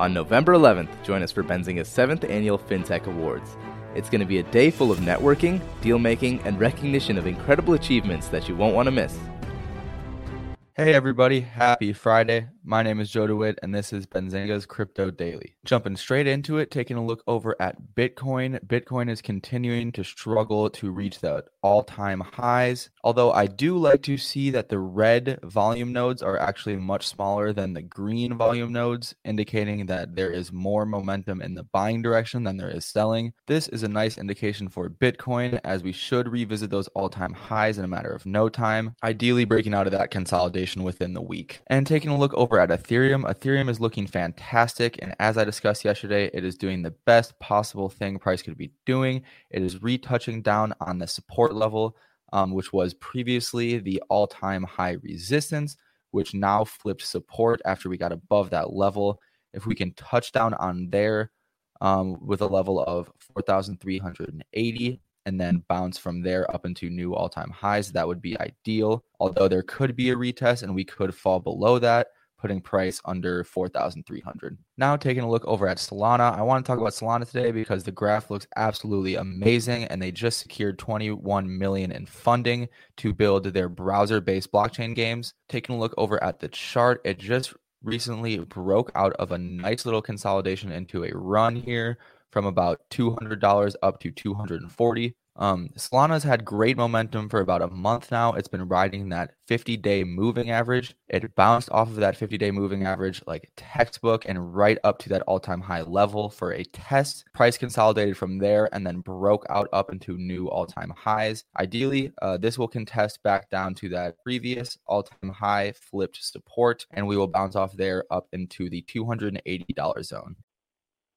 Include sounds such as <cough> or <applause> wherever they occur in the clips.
On November 11th, join us for Benzinga's 7th Annual FinTech Awards. It's going to be a day full of networking, deal making, and recognition of incredible achievements that you won't want to miss. Hey everybody, happy Friday. My name is Joe DeWitt and this is Benzinga's Crypto Daily. Jumping straight into it, taking a look over at Bitcoin. Bitcoin is continuing to struggle to reach the all-time highs. Although I do like to see that the red volume nodes are actually much smaller than the green volume nodes, indicating that there is more momentum in the buying direction than there is selling. This is a nice indication for Bitcoin as we should revisit those all-time highs in a matter of no time, ideally breaking out of that consolidation within the week. And taking a look over at Ethereum, Ethereum is looking fantastic. And as I discussed yesterday, it is doing the best possible thing price could be doing. It is retouching down on the support level, um, which was previously the all time high resistance, which now flipped support after we got above that level. If we can touch down on there um, with a level of 4,380, and then bounce from there up into new all time highs. That would be ideal. Although there could be a retest and we could fall below that, putting price under 4,300. Now, taking a look over at Solana, I want to talk about Solana today because the graph looks absolutely amazing and they just secured 21 million in funding to build their browser based blockchain games. Taking a look over at the chart, it just recently broke out of a nice little consolidation into a run here from about $200 up to 240 um, Solana's had great momentum for about a month now. It's been riding that 50 day moving average. It bounced off of that 50 day moving average like textbook and right up to that all time high level for a test. Price consolidated from there and then broke out up into new all time highs. Ideally, uh, this will contest back down to that previous all time high flipped support, and we will bounce off there up into the $280 zone.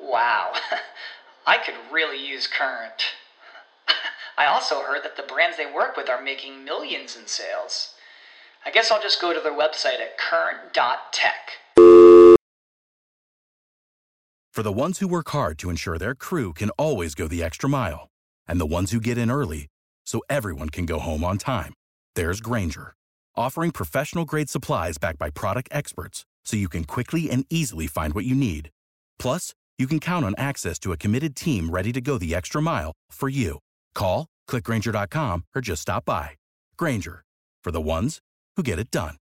Wow, <laughs> I could really use Current. <laughs> I also heard that the brands they work with are making millions in sales. I guess I'll just go to their website at current.tech. For the ones who work hard to ensure their crew can always go the extra mile, and the ones who get in early so everyone can go home on time, there's Grainger, offering professional grade supplies backed by product experts so you can quickly and easily find what you need. Plus, you can count on access to a committed team ready to go the extra mile for you. Call, clickgrainger.com, or just stop by. Grainger, for the ones who get it done.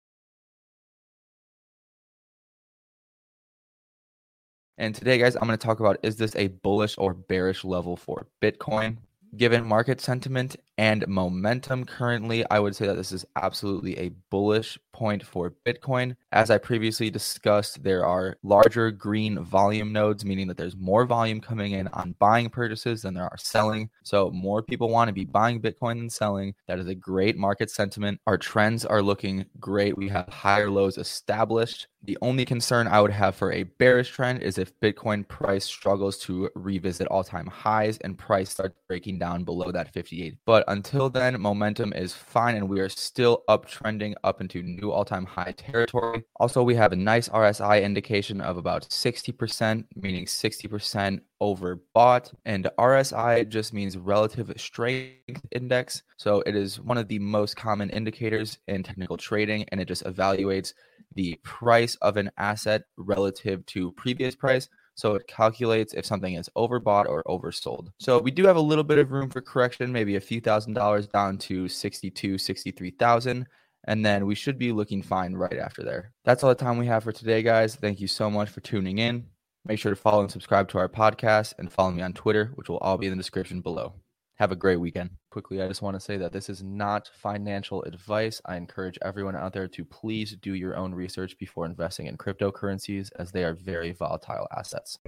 And today, guys, I'm going to talk about is this a bullish or bearish level for Bitcoin? Given market sentiment and momentum currently, I would say that this is absolutely a bullish point for Bitcoin. As I previously discussed, there are larger green volume nodes, meaning that there's more volume coming in on buying purchases than there are selling. So, more people want to be buying Bitcoin than selling. That is a great market sentiment. Our trends are looking great. We have higher lows established. The only concern I would have for a bearish trend is if Bitcoin price struggles to revisit all time highs and price starts breaking down below that 58. But until then, momentum is fine and we are still uptrending up into new all time high territory. Also, we have a nice RSI indication of about 60%, meaning 60% overbought. And RSI just means relative strength index. So it is one of the most common indicators in technical trading and it just evaluates the price of an asset relative to previous price. So it calculates if something is overbought or oversold. So we do have a little bit of room for correction, maybe a few thousand dollars down to 62, 63,000. And then we should be looking fine right after there. That's all the time we have for today, guys. Thank you so much for tuning in. Make sure to follow and subscribe to our podcast and follow me on Twitter, which will all be in the description below. Have a great weekend. Quickly, I just want to say that this is not financial advice. I encourage everyone out there to please do your own research before investing in cryptocurrencies, as they are very volatile assets.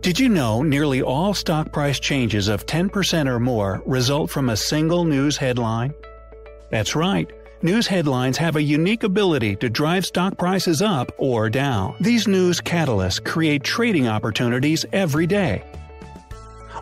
Did you know nearly all stock price changes of 10% or more result from a single news headline? That's right. News headlines have a unique ability to drive stock prices up or down. These news catalysts create trading opportunities every day.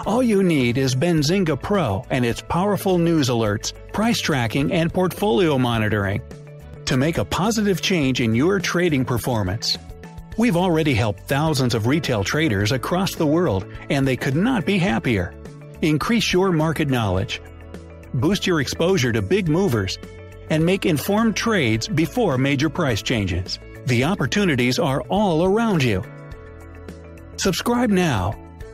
All you need is Benzinga Pro and its powerful news alerts, price tracking, and portfolio monitoring to make a positive change in your trading performance. We've already helped thousands of retail traders across the world, and they could not be happier. Increase your market knowledge, boost your exposure to big movers, and make informed trades before major price changes. The opportunities are all around you. Subscribe now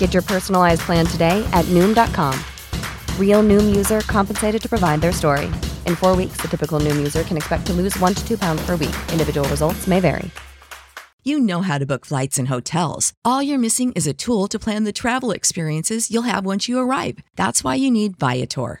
Get your personalized plan today at Noom.com. Real Noom user compensated to provide their story. In four weeks, the typical Noom user can expect to lose one to two pounds per week. Individual results may vary. You know how to book flights and hotels. All you're missing is a tool to plan the travel experiences you'll have once you arrive. That's why you need Viator.